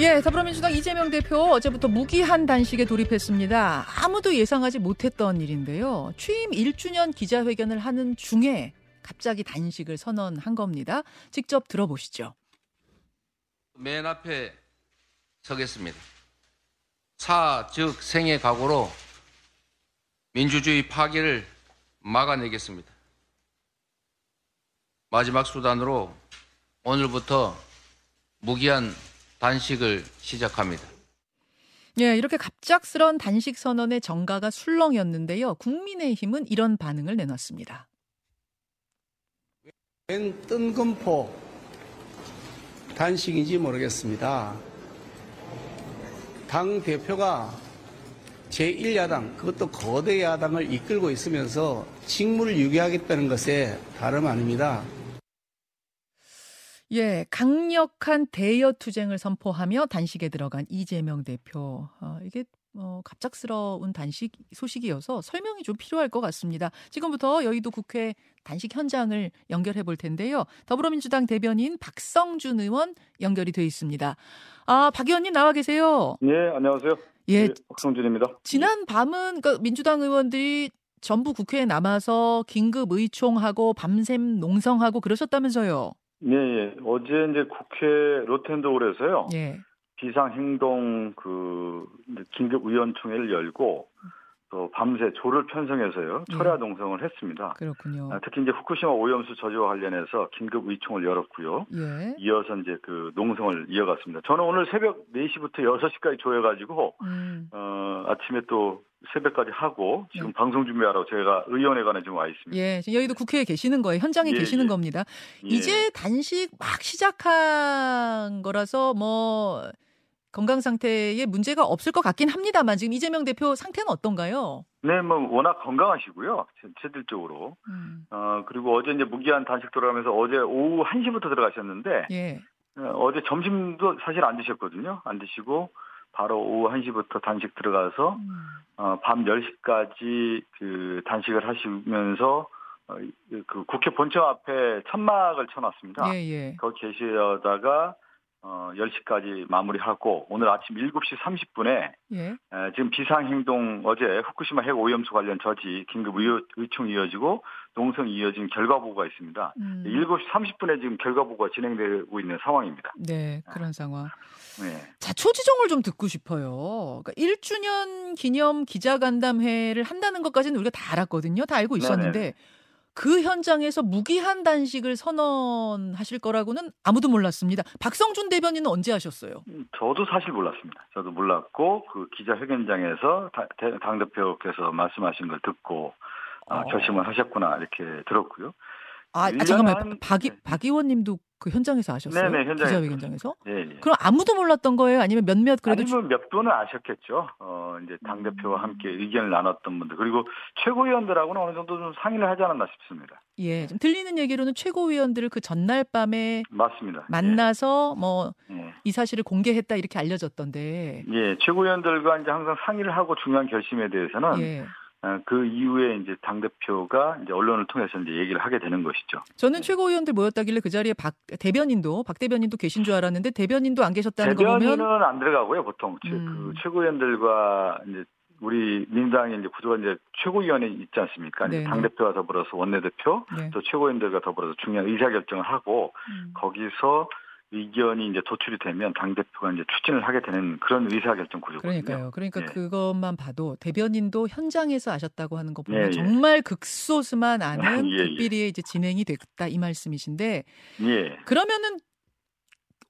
예, 더불어민주당 이재명 대표 어제부터 무기한 단식에 돌입했습니다. 아무도 예상하지 못했던 일인데요. 취임 1주년 기자회견을 하는 중에 갑자기 단식을 선언한 겁니다. 직접 들어보시죠. 맨 앞에 서겠습니다. 사, 즉 생의 각오로 민주주의 파괴를 막아내겠습니다. 마지막 수단으로 오늘부터 무기한 단식을 시작합니다. 예, 이렇게 갑작스런 단식 선언의 정가가 술렁이었는데요. 국민의힘은 이런 반응을 내놨습니다. 웬 뜬금포 단식인지 모르겠습니다. 당 대표가 제1야당, 그것도 거대 야당을 이끌고 있으면서 직무를 유기하겠다는 것에 다름 아닙니다. 예, 강력한 대여 투쟁을 선포하며 단식에 들어간 이재명 대표. 어, 이게 어, 갑작스러운 단식 소식이어서 설명이 좀 필요할 것 같습니다. 지금부터 여의도 국회 단식 현장을 연결해 볼 텐데요. 더불어민주당 대변인 박성준 의원 연결이 돼 있습니다. 아, 박 의원님 나와 계세요. 예, 안녕하세요. 예, 예, 박성준입니다. 지난 밤은 그러니까 민주당 의원들이 전부 국회에 남아서 긴급 의총하고 밤샘 농성하고 그러셨다면서요. 예, 예. 어제 이제 국회 로텐도홀에서요. 예. 비상행동 그 긴급 의원총회를 열고 또 밤새 조를 편성해서요. 예. 철야 농성을 했습니다. 그렇군요. 아, 특히 이제 후쿠시마 오염수 저지와 관련해서 긴급 의총을 열었고요. 예. 이어서 이제 그 농성을 이어갔습니다. 저는 오늘 새벽 4시부터 6시까지 조여가지고 음. 어, 아침에 또 새벽까지 하고 지금 네. 방송 준비하러 제가 의원회관에 지금 와 있습니다. 예, 지금 여의도 국회에 계시는 거예요. 현장에 예, 계시는 예. 겁니다. 예. 이제 단식 막 시작한 거라서 뭐 건강 상태에 문제가 없을 것 같긴 합니다만 지금 이재명 대표 상태는 어떤가요? 네, 뭐 워낙 건강하시고요. 실질적으로. 음, 어, 그리고 어제 이제 무기한 단식 돌아가면서 어제 오후 1시부터 들어가셨는데 예. 어, 제 점심도 사실 안 드셨거든요. 안 드시고 바로 오후 1시부터 단식 들어가서 음, 어, 밤 10시까지 그 단식을 하시면서 어, 그 국회 본청 앞에 천막을 쳐놨습니다. 예, 예. 거기 계시다가 어, 10시까지 마무리하고 오늘 아침 7시 30분에 예. 지금 비상행동 어제 후쿠시마 핵 오염수 관련 저지 긴급 의, 의총이 이어지고 농성이 이어진 결과 보고가 있습니다. 음, 7시 30분에 지금 결과 보고가 진행되고 있는 상황입니다. 네, 그런 상황. 네. 자, 초지정을 좀 듣고 싶어요. 그러니까 1주년 기념 기자간담회를 한다는 것까지는 우리가 다 알았거든요. 다 알고 있었는데 네네. 그 현장에서 무기한 단식을 선언하실 거라고는 아무도 몰랐습니다. 박성준 대변인은 언제 하셨어요? 음, 저도 사실 몰랐습니다. 저도 몰랐고 그 기자회견장에서 다- 대- 당대표께서 말씀하신 걸 듣고 아, 어. 결심을 하셨구나 이렇게 들었고요. 아, 아, 잠깐만. 한- 박, 의- 네. 박 의원님도 그 현장에서 하셨어요? 네네, 현장에서 기자회견장에서? 예, 예. 그럼 아무도 몰랐던 거예요? 아니면 몇몇 그래도 주- 아니면 몇 분은 아셨겠죠. 어, 이제 당 대표와 음. 함께 의견을 나눴던 분들. 그리고 최고위원들하고는 어느 정도 좀 상의를 하지 않았나 싶습니다. 예, 좀 들리는 얘기로는 최고위원들을 그 전날 밤에 맞습니다. 만나서 뭐이 예. 사실을 공개했다 이렇게 알려졌던데. 예, 최고위원들과 이제 항상 상의를 하고 중요한 결심에 대해서는 예. 어, 그 이후에 이제 당 대표가 이제 언론을 통해서 이제 얘기를 하게 되는 것이죠. 저는 최고위원들 모였다길래 그 자리에 박 대변인도 박 대변인도 계신 줄 알았는데 대변인도 안 계셨다는 거 대변인은 안 들어가고요, 보통 최- 음. 그 최고위원들과 이제 우리 민주당의 이제 구조가 이제 최고위원회 있지 않습니까? 네네. 당 대표와 더불어서 원내대표 네. 또 최고위원들과 더불어서 중요한 의사 결정을 하고 음. 거기서 의견이 이제 도출이 되면 당 대표가 이제 추진을 하게 되는 그런 의사 결정 구조거든요. 그러니까요. 그러니까 예. 그것만 봐도 대변인도 현장에서 아셨다고 하는 거 보면 예, 예. 정말 극소수만 아는 예, 예. 극비리에 이제 진행이 됐다 이 말씀이신데 예. 그러면은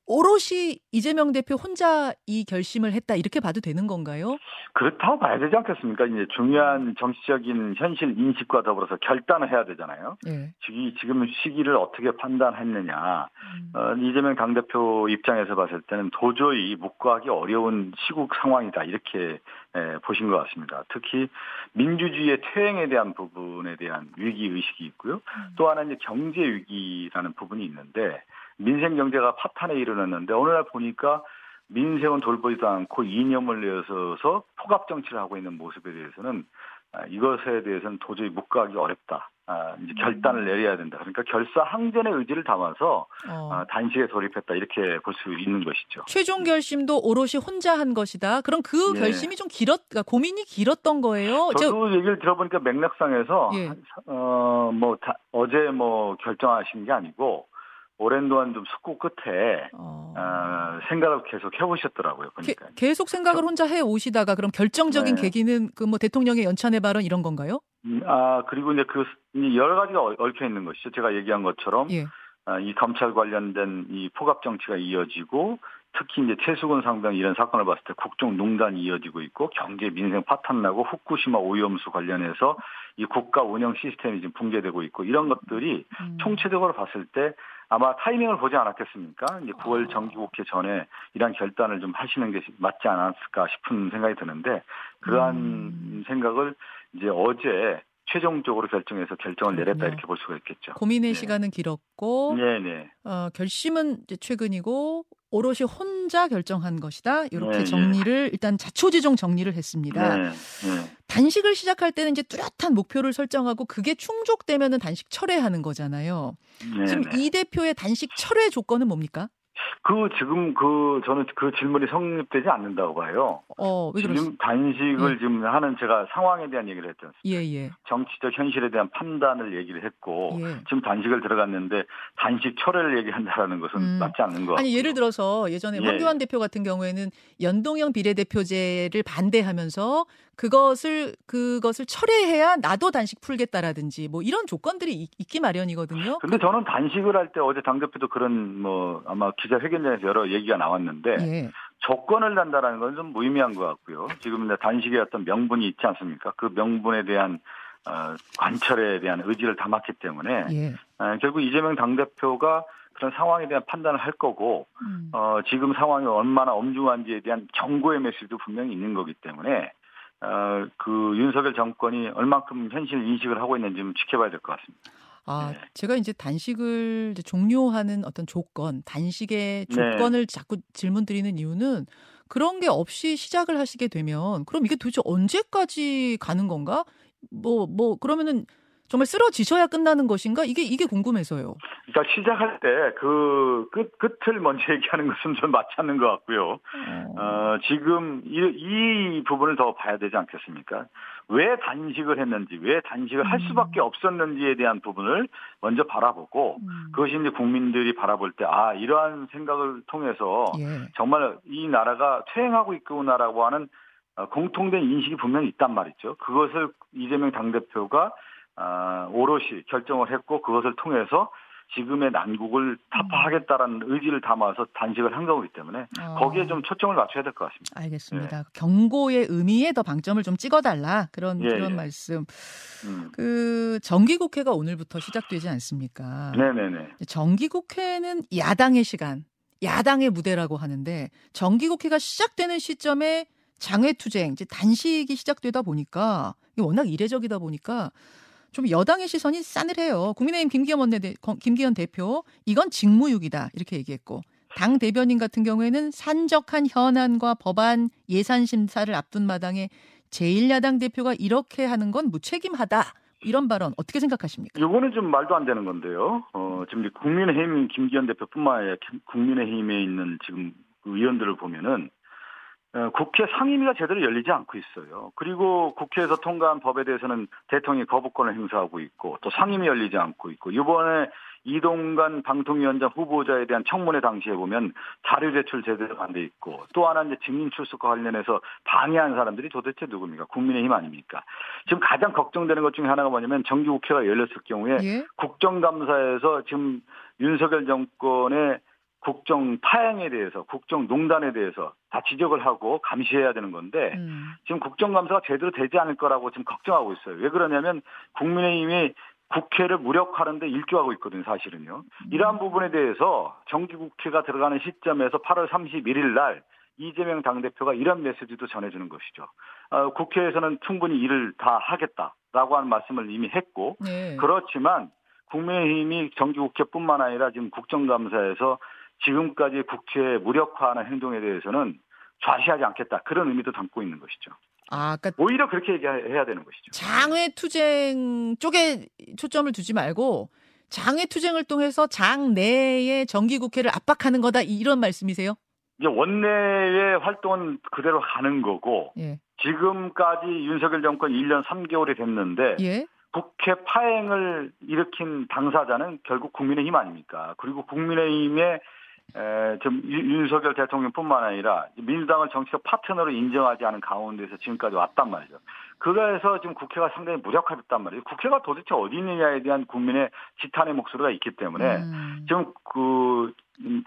오롯이 이재명 대표 혼자 이 결심을 했다 이렇게 봐도 되는 건가요? 그렇다고 봐야 되지 않겠습니까? 이제 중요한 정치적인 현실 인식과 더불어서 결단을 해야 되잖아요. 예. 지- 지금 시기를 어떻게 판단했느냐. 음. 어, 이재명 당 대표 입장에서 봤을 때는 도저히 묵과하기 어려운 시국 상황이다. 이렇게 에, 보신 것 같습니다. 특히 민주주의의 퇴행에 대한 부분에 대한 위기 의식이 있고요. 또 하나 이제 경제 위기라는 부분이 있는데 민생 경제가 파탄에 이르렀는데 어느 날 보니까 민생은 돌보지도 않고 이념을 내어서 포갑 정치를 하고 있는 모습에 대해서는 아, 이것에 대해서는 도저히 묵과하기 어렵다. 아, 이제 결단을 내려야 된다. 그러니까 결사항전의 의지를 담아서 어. 아, 단식에 돌입했다 이렇게 볼 수 있는 것이죠. 최종 결심도 오롯이 혼자 한 것이다. 그럼 그 예. 결심이 좀 길었, 그러니까 고민이 길었던 거예요. 저- 저도 얘기를 들어보니까 맥락상에서 예. 어뭐 어제 뭐 결정하신 게 아니고 오랜 동안 좀 숙고 끝에 어. 어, 생각을 계속 해보셨더라고요. 게- 그러니까 계속 생각을 혼자 해 오시다가 그럼 결정적인 네. 계기는 그 뭐 대통령의 연찬의 발언 이런 건가요? 음, 아 그리고 이제 그 여러 가지가 얽- 얽혀 있는 것이죠. 제가 얘기한 것처럼 예. 아, 이 검찰 관련된 이 포갑 정치가 이어지고 특히 이제 최수근 상병 이런 사건을 봤을 때 국정 농단이 이어지고 있고 경제 민생 파탄 나고 후쿠시마 오염수 관련해서 이 국가 운영 시스템이 지금 붕괴되고 있고 이런 것들이 음. 총체적으로 봤을 때 아마 타이밍을 보지 않았겠습니까? 이제 9월 아. 정기국회 전에 이러한 결단을 좀 하시는 게 맞지 않았을까 싶은 생각이 드는데 그러한 음. 생각을 이제 어제 최종적으로 결정해서 결정을 내렸다 그렇군요. 이렇게 볼 수가 있겠죠. 고민의 네. 시간은 길었고 네네. 어, 결심은 이제 최근이고 오롯이 혼자 결정한 것이다. 이렇게 네, 네. 정리를 일단 자초지종 정리를 했습니다. 네. 네. 단식을 시작할 때는 이제 뚜렷한 목표를 설정하고 그게 충족되면은 단식 철회하는 거잖아요. 네. 지금 네. 이 대표의 단식 철회 조건은 뭡니까? 그 지금 그 저는 그 질문이 성립되지 않는다고 봐요. 어? 지금 단식을 예. 지금 하는 제가 상황에 대한 얘기를 했지 않습니까? 예, 예. 정치적 현실에 대한 판단을 얘기를 했고 예. 지금 단식을 들어갔는데 단식 철회를 얘기한다라는 것은 음. 맞지 않는 것 같아요. 아니 예를 들어서 예전에 예. 황교안 대표 같은 경우에는 연동형 비례대표제를 반대하면서 그것을 그것을 철회해야 나도 단식 풀겠다라든지 뭐 이런 조건들이 있, 기 마련이거든요. 근데 저는 단식을 할 때 어제 당 대표도 그런 뭐 아마 기자 회견장에서 여러 얘기가 나왔는데 예. 조건을 단다라는 건 좀 무의미한 것 같고요. 지금 이제 단식의 어떤 명분이 있지 않습니까? 그 명분에 대한 어, 관철에 대한 의지를 담았기 때문에 예. 어, 결국 이재명 당 대표가 그런 상황에 대한 판단을 할 거고 음. 어, 지금 상황이 얼마나 엄중한지에 대한 경고의 메시지도 분명히 있는 거기 때문에 어, 그 윤석열 정권이 얼만큼 현실 인식을 하고 있는지 좀 지켜봐야 될 것 같습니다. 아, 네. 제가 이제 단식을 이제 종료하는 어떤 조건, 단식의 네. 조건을 자꾸 질문 드리는 이유는 그런 게 없이 시작을 하시게 되면 그럼 이게 도대체 언제까지 가는 건가? 뭐, 뭐, 그러면은 정말 쓰러지셔야 끝나는 것인가? 이게, 이게 궁금해서요. 그러니까 시작할 때 그 끝, 끝을 먼저 얘기하는 것은 좀 맞지 않는 것 같고요. 어, 어, 지금 이, 이 부분을 더 봐야 되지 않겠습니까? 왜 단식을 했는지, 왜 단식을 할 음. 수밖에 없었는지에 대한 부분을 먼저 바라보고 음. 그것이 이제 국민들이 바라볼 때, 아, 이러한 생각을 통해서 예. 정말 이 나라가 퇴행하고 있구나라고 하는 어, 공통된 인식이 분명히 있단 말이죠. 그것을 이재명 당대표가 아, 오롯이 결정을 했고 그것을 통해서 지금의 난국을 타파하겠다라는 의지를 담아서 단식을 한 거기 때문에 어, 거기에 좀 초점을 맞춰야 될 것 같습니다. 알겠습니다. 경고의 의미에 더 방점을 좀 찍어달라. 그런, 예, 그런 예. 말씀. 음. 그, 정기국회가 오늘부터 시작되지 않습니까? 네네네. 정기국회는 야당의 시간, 야당의 무대라고 하는데 정기국회가 시작되는 시점에 장외투쟁, 이제 단식이 시작되다 보니까 워낙 이례적이다 보니까 좀 여당의 시선이 싸늘해요. 국민의힘 김기현 원내대 김기현 대표 이건 직무유기다 이렇게 얘기했고 당 대변인 같은 경우에는 산적한 현안과 법안 예산 심사를 앞둔 마당에 제1야당 대표가 이렇게 하는 건 무책임하다. 이런 발언 어떻게 생각하십니까? 요거는 좀 말도 안 되는 건데요. 어, 지금 국민의힘 김기현 대표뿐만 아니라 국민의힘에 있는 지금 그 의원들을 보면은 어, 국회 상임위가 제대로 열리지 않고 있어요. 그리고 국회에서 통과한 법에 대해서는 대통령이 거부권을 행사하고 있고 또 상임위 열리지 않고 있고 이번에 이동관 방통위원장 후보자에 대한 청문회 당시에 보면 자료 제출 제대로 안 돼 있고 또 하나 이제 증인 출석과 관련해서 방해한 사람들이 도대체 누굽니까? 국민의힘 아닙니까? 지금 가장 걱정되는 것 중에 하나가 뭐냐면 정기국회가 열렸을 경우에 예. 국정감사에서 지금 윤석열 정권의 국정 파행에 대해서 국정 농단에 대해서 다 지적을 하고 감시해야 되는 건데 음. 지금 국정감사가 제대로 되지 않을 거라고 지금 걱정하고 있어요. 왜 그러냐면 국민의힘이 국회를 무력화하는데 일조하고 있거든요, 사실은요. 이러한 부분에 대해서 정기국회가 들어가는 시점에서 8월 31일 날 이재명 당대표가 이런 메시지도 전해주는 것이죠. 어, 국회에서는 충분히 일을 다 하겠다라고 하는 말씀을 이미 했고 네. 그렇지만 국민의힘이 정기국회뿐만 아니라 지금 국정감사에서 지금까지 국회 무력화하는 행동에 대해서는 좌시하지 않겠다 그런 의미도 담고 있는 것이죠. 아, 그러니까 오히려 그렇게 얘기해야 되는 것이죠. 장외 투쟁 쪽에 초점을 두지 말고 장외 투쟁을 통해서 장 내의 정기 국회를 압박하는 거다 이런 말씀이세요? 이제 원내의 활동은 그대로 가는 거고 예. 지금까지 윤석열 정권 1년 3개월이 됐는데 예. 국회 파행을 일으킨 당사자는 결국 국민의힘 아닙니까? 그리고 국민의힘의 에, 좀 윤석열 대통령뿐만 아니라 민주당을 정치적 파트너로 인정하지 않은 가운데서 지금까지 왔단 말이죠. 그래서 지금 국회가 상당히 무력화됐단 말이에요. 국회가 도대체 어디 있느냐에 대한 국민의 지탄의 목소리가 있기 때문에 음. 지금 그 음,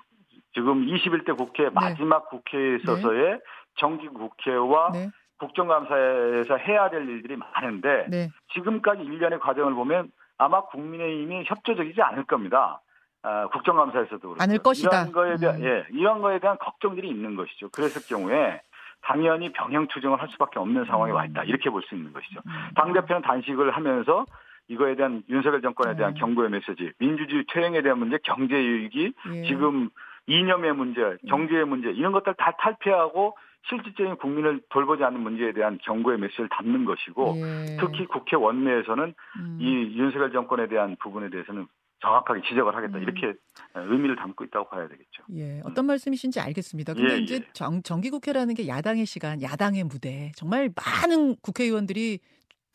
지금 21대 국회 마지막 국회에 있어서의 정기 국회와 네. 국정감사에서 해야 될 일들이 많은데 네. 지금까지 일련의 과정을 보면 아마 국민의힘이 협조적이지 않을 겁니다. 아, 국정감사에서도 그렇고 않을 것이다. 이런 거에 대한 음. 예, 이런 거에 대한 걱정들이 있는 것이죠. 그랬을 경우에 당연히 병행 투쟁을 할 수밖에 없는 상황에 와 있다. 이렇게 볼 수 있는 것이죠. 음. 당 대표는 단식을 하면서 이거에 대한 윤석열 정권에 대한 음. 경고의 메시지, 민주주의 퇴행에 대한 문제, 경제 유익이 예. 지금 이념의 문제, 경제의 문제 이런 것들 다 탈피하고 실질적인 국민을 돌보지 않는 문제에 대한 경고의 메시지를 담는 것이고 예. 특히 국회 원내에서는 음. 이 윤석열 정권에 대한 부분에 대해서는 정확하게 지적을 하겠다 음. 이렇게 의미를 담고 있다고 봐야 되겠죠. 예, 어떤 말씀이신지 알겠습니다. 근데 예, 이제 예. 정, 정기국회라는 게 야당의 시간, 야당의 무대, 정말 많은 국회의원들이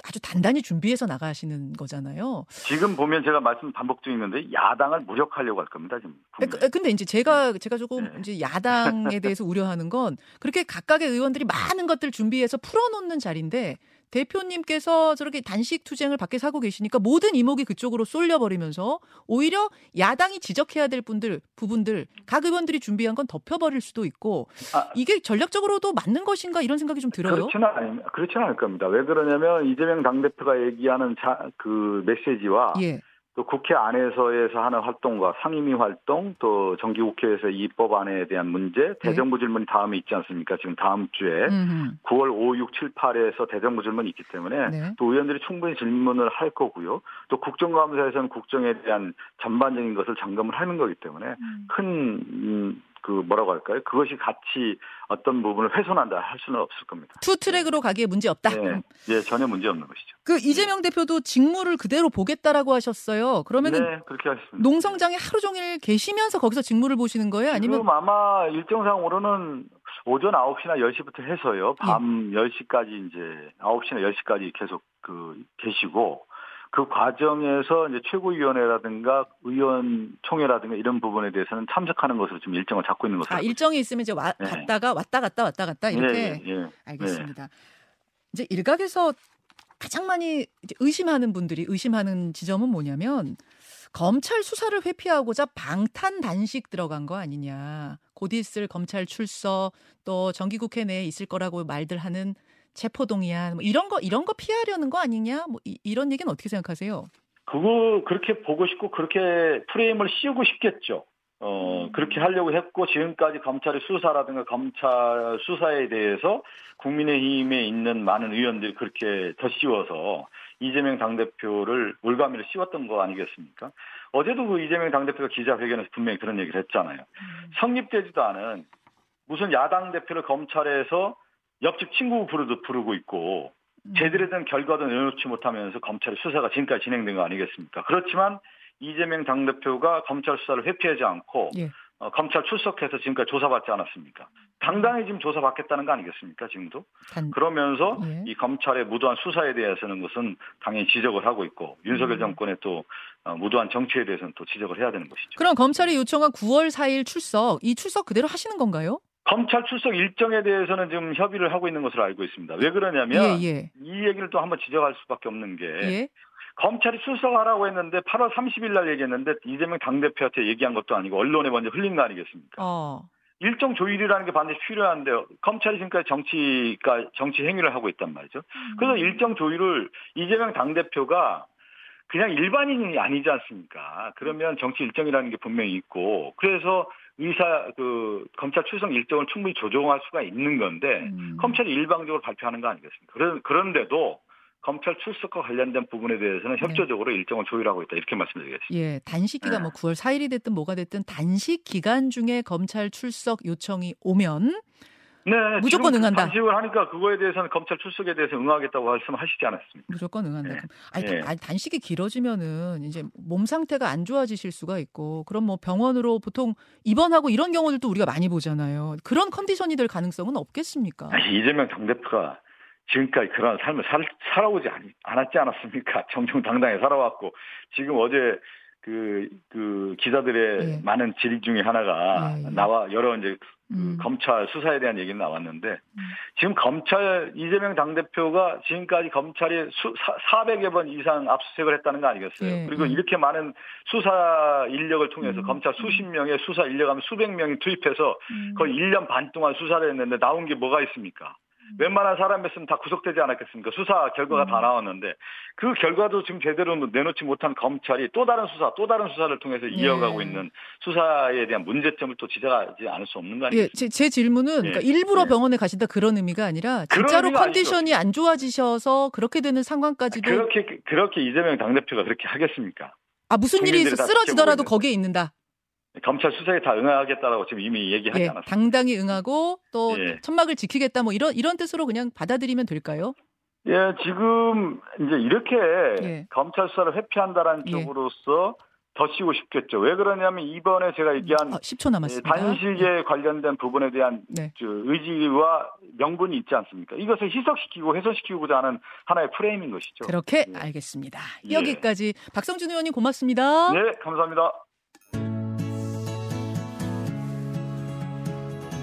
아주 단단히 준비해서 나가시는 거잖아요. 지금 보면 제가 말씀 반복 중있는데 야당을 무력하려고 할 겁니다 지금. 그- 그- 근데 이제 제가 제가 조금 네. 이제 야당에 대해서 우려하는 건 그렇게 각각의 의원들이 많은 것들 준비해서 풀어놓는 자리인데 대표님께서 저렇게 단식 투쟁을 밖에서 하고 계시니까 모든 이목이 그쪽으로 쏠려버리면서 오히려 야당이 지적해야 될 분들 부분들 각 의원들이 준비한 건 덮여버릴 수도 있고 아, 이게 전략적으로도 맞는 것인가 이런 생각이 좀 들어요. 그렇지는 아니 그렇지는 않을 겁니다. 왜 그러냐면 이재명 당 대표가 얘기하는 자, 그 메시지와 예, 또 국회 안에서에서 하는 활동과 상임위 활동 또 정기국회에서 입법안에 대한 문제 대정부 질문이 다음에 있지 않습니까? 지금 다음 주에 네. 음흠. 9월 5, 6, 7, 8에서 대정부 질문이 있기 때문에 네. 또 의원들이 충분히 질문을 할 거고요. 또 국정감사에서는 국정에 대한 전반적인 것을 점검을 하는 거기 때문에 음. 큰, 음, 그 뭐라고 할까요? 그것이 같이 어떤 부분을 훼손한다 할 수는 없을 겁니다. two track으로 가기에 문제 없다. 예, 예, 전혀 문제 없는 것이죠. 그 이재명 대표도 직무를 그대로 보겠다라고 하셨어요. 그러면은 네, 그렇게 하겠습니다. 농성장에 하루 종일 계시면서 거기서 직무를 보시는 거예요? 아니면 지금 아마 일정상으로는 오전 9시나 10시부터 해서요. 예. 밤 10시까지 이제 9시나 10시까지 계속 그 계시고 그 과정에서 이제 최고위원회라든가 의원총회라든가 이런 부분에 대해서는 참석하는 것으로 지금 일정을 잡고 있는 것으로 아 일정이 있으면 이제 와, 네. 갔다가 왔다 갔다 왔다 갔다 있습니다. 이렇게 예, 예, 예. 알겠습니다. 이제 일각에서 가장 많이 의심하는 분들이 의심하는 지점은 뭐냐면 검찰 수사를 회피하고자 방탄 단식 들어간 거 아니냐. 곧 있을 검찰 출석 또 정기국회 내에 있을 거라고 말들 하는 체포동의안 뭐 이런 거 이런 거 피하려는 거 아니냐. 뭐 이, 이런 얘기는 어떻게 생각하세요? 그거 그렇게 보고 싶고 그렇게 프레임을 씌우고 싶겠죠. 어, 그렇게 하려고 했고 지금까지 검찰의 수사라든가 검찰 수사에 대해서 국민의힘에 있는 많은 의원들이 그렇게 더 씌워서 이재명 당대표를 올가미를 씌웠던 거 아니겠습니까? 어제도 그 이재명 당대표가 기자회견에서 분명히 그런 얘기를 했잖아요. 성립되지도 않은 무슨 야당 대표를 검찰에서 옆집 친구 부르듯 부르고 있고 음. 제대로 된 결과도 내놓지 못하면서 검찰의 수사가 지금까지 진행된 거 아니겠습니까? 그렇지만 이재명 당대표가 검찰 수사를 회피하지 않고 예. 어, 검찰 출석해서 지금까지 조사받지 않았습니까? 당당히 지금 조사받겠다는 거 아니겠습니까? 지금도 단, 그러면서 예. 이 검찰의 무도한 수사에 대해서는 것은 당연히 지적을 하고 있고 윤석열 음. 정권의 또 어, 무도한 정치에 대해서는 또 지적을 해야 되는 것이죠. 그럼 검찰이 요청한 9월 4일 출석 이 출석 그대로 하시는 건가요? 검찰 출석 일정에 대해서는 지금 협의를 하고 있는 것으로 알고 있습니다. 왜 그러냐면 예, 예. 이 얘기를 또 한번 지적할 수밖에 없는 게 예. 검찰이 출석하라고 했는데 8월 30일 날 얘기했는데 이재명 당대표한테 얘기한 것도 아니고 언론에 먼저 흘린 거 아니겠습니까? 어. 일정 조율이라는 게 반드시 필요한데요. 검찰이 지금까지 정치가 정치 행위를 하고 있단 말이죠. 음. 그래서 일정 조율을 이재명 당대표가 그냥 일반인이 아니지 않습니까? 그러면 정치 일정이라는 게 분명히 있고 그래서 의사 그 검찰 출석 일정을 충분히 조정할 수가 있는 건데 음. 검찰이 일방적으로 발표하는 거 아니겠습니까? 그런 그런데도 검찰 출석과 관련된 부분에 대해서는 네. 협조적으로 일정을 조율하고 있다 이렇게 말씀드리겠습니다. 예, 단식 기간 네. 뭐 9월 4일이 됐든 뭐가 됐든 단식 기간 중에 검찰 출석 요청이 오면 네, 무조건 응한다. 단식을 하니까 그거에 대해서는 검찰 출석에 대해서 응하겠다고 말씀하시지 않았습니까? 무조건 응한다. 예. 그럼 아니, 예. 아니, 단식이 길어지면은 이제 몸 상태가 안 좋아지실 수가 있고 그럼 뭐 병원으로 보통 입원하고 이런 경우들도 우리가 많이 보잖아요. 그런 컨디션이 될 가능성은 없겠습니까? 아니, 이재명 당대표가 지금까지 그런 삶을 살, 살아오지 않, 않았지 않았습니까? 정정당당히 살아왔고 지금 어제 그, 그 기자들의 예. 많은 질의 중에 하나가 예, 예. 나와 여러 이제 그 음. 검찰 수사에 대한 얘기는 나왔는데 지금 검찰 이재명 당대표가 지금까지 검찰이 수, 400여 번 이상 압수수색을 했다는 거 아니겠어요? 예, 그리고 예. 이렇게 많은 수사 인력을 통해서 음, 검찰 수십 명의 수사 인력 하면 수백 명이 투입해서 음. 거의 1년 반 동안 수사를 했는데 나온 게 뭐가 있습니까? 웬만한 사람이었으면 다 구속되지 않았겠습니까? 수사 결과가 음. 다 나왔는데 그 결과도 지금 제대로 내놓지 못한 검찰이 또 다른 수사, 또 다른 수사를 통해서 이어가고 예. 있는 수사에 대한 문제점을 또 지적하지 않을 수 없는 거 예, 아니겠습니까? 제, 제 질문은 그러니까 일부러 예. 병원에 가신다 그런 의미가 아니라 진짜로 의미가 컨디션이 안 좋아지셔서 그렇게 되는 상황까지도 그렇게 그렇게 이재명 당대표가 그렇게 하겠습니까? 아 무슨 일이 있어 쓰러지더라도 거기에 있는다. 검찰 수사에 다 응하겠다라고 지금 이미 얘기하지 예, 않았습니까? 당당히 응하고 또 예. 천막을 지키겠다 뭐 이런 이런 뜻으로 그냥 받아들이면 될까요? 예, 지금 이제 이렇게 예. 검찰 수사를 회피한다라는 예. 쪽으로서 더 쉬고 싶겠죠. 왜 그러냐면 이번에 제가 얘기한 아, 10초 예, 남았습니다. 단식에 관련된 부분에 대한 네. 저 의지와 명분이 있지 않습니까? 이것을 희석시키고 훼손시키고자 하는 하나의 프레임인 것이죠. 그렇게 예. 알겠습니다. 예. 여기까지 박성준 의원님 고맙습니다. 네, 감사합니다.